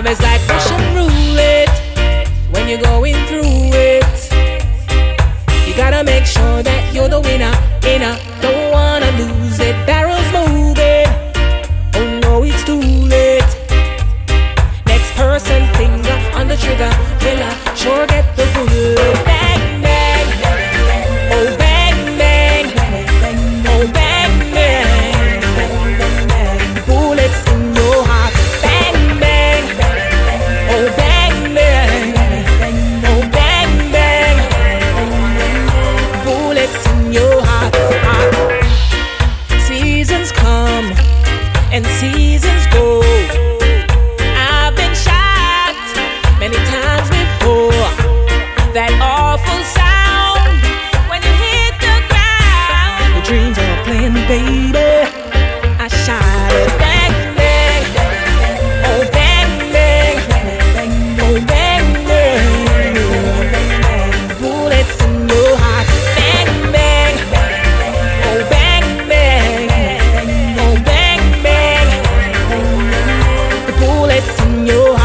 Love is like Russian roulette when you're going through it. You gotta make sure that you're the winner, winner. seasons go. I've been many times before. That awful sound when you hit the ground. Your dreams are baby. know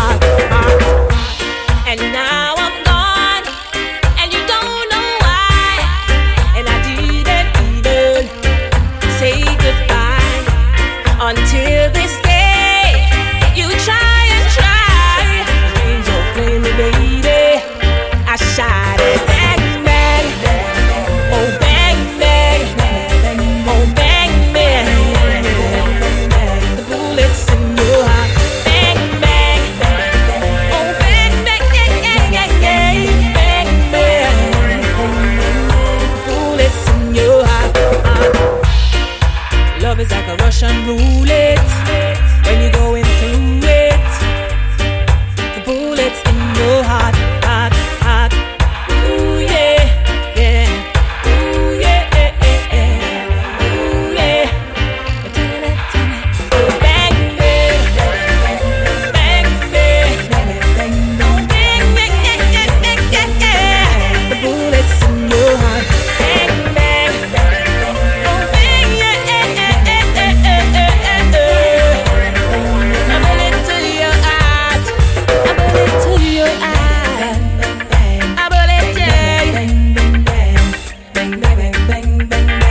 Russian roulette when you're going through it. The bullets in your heart. bang bang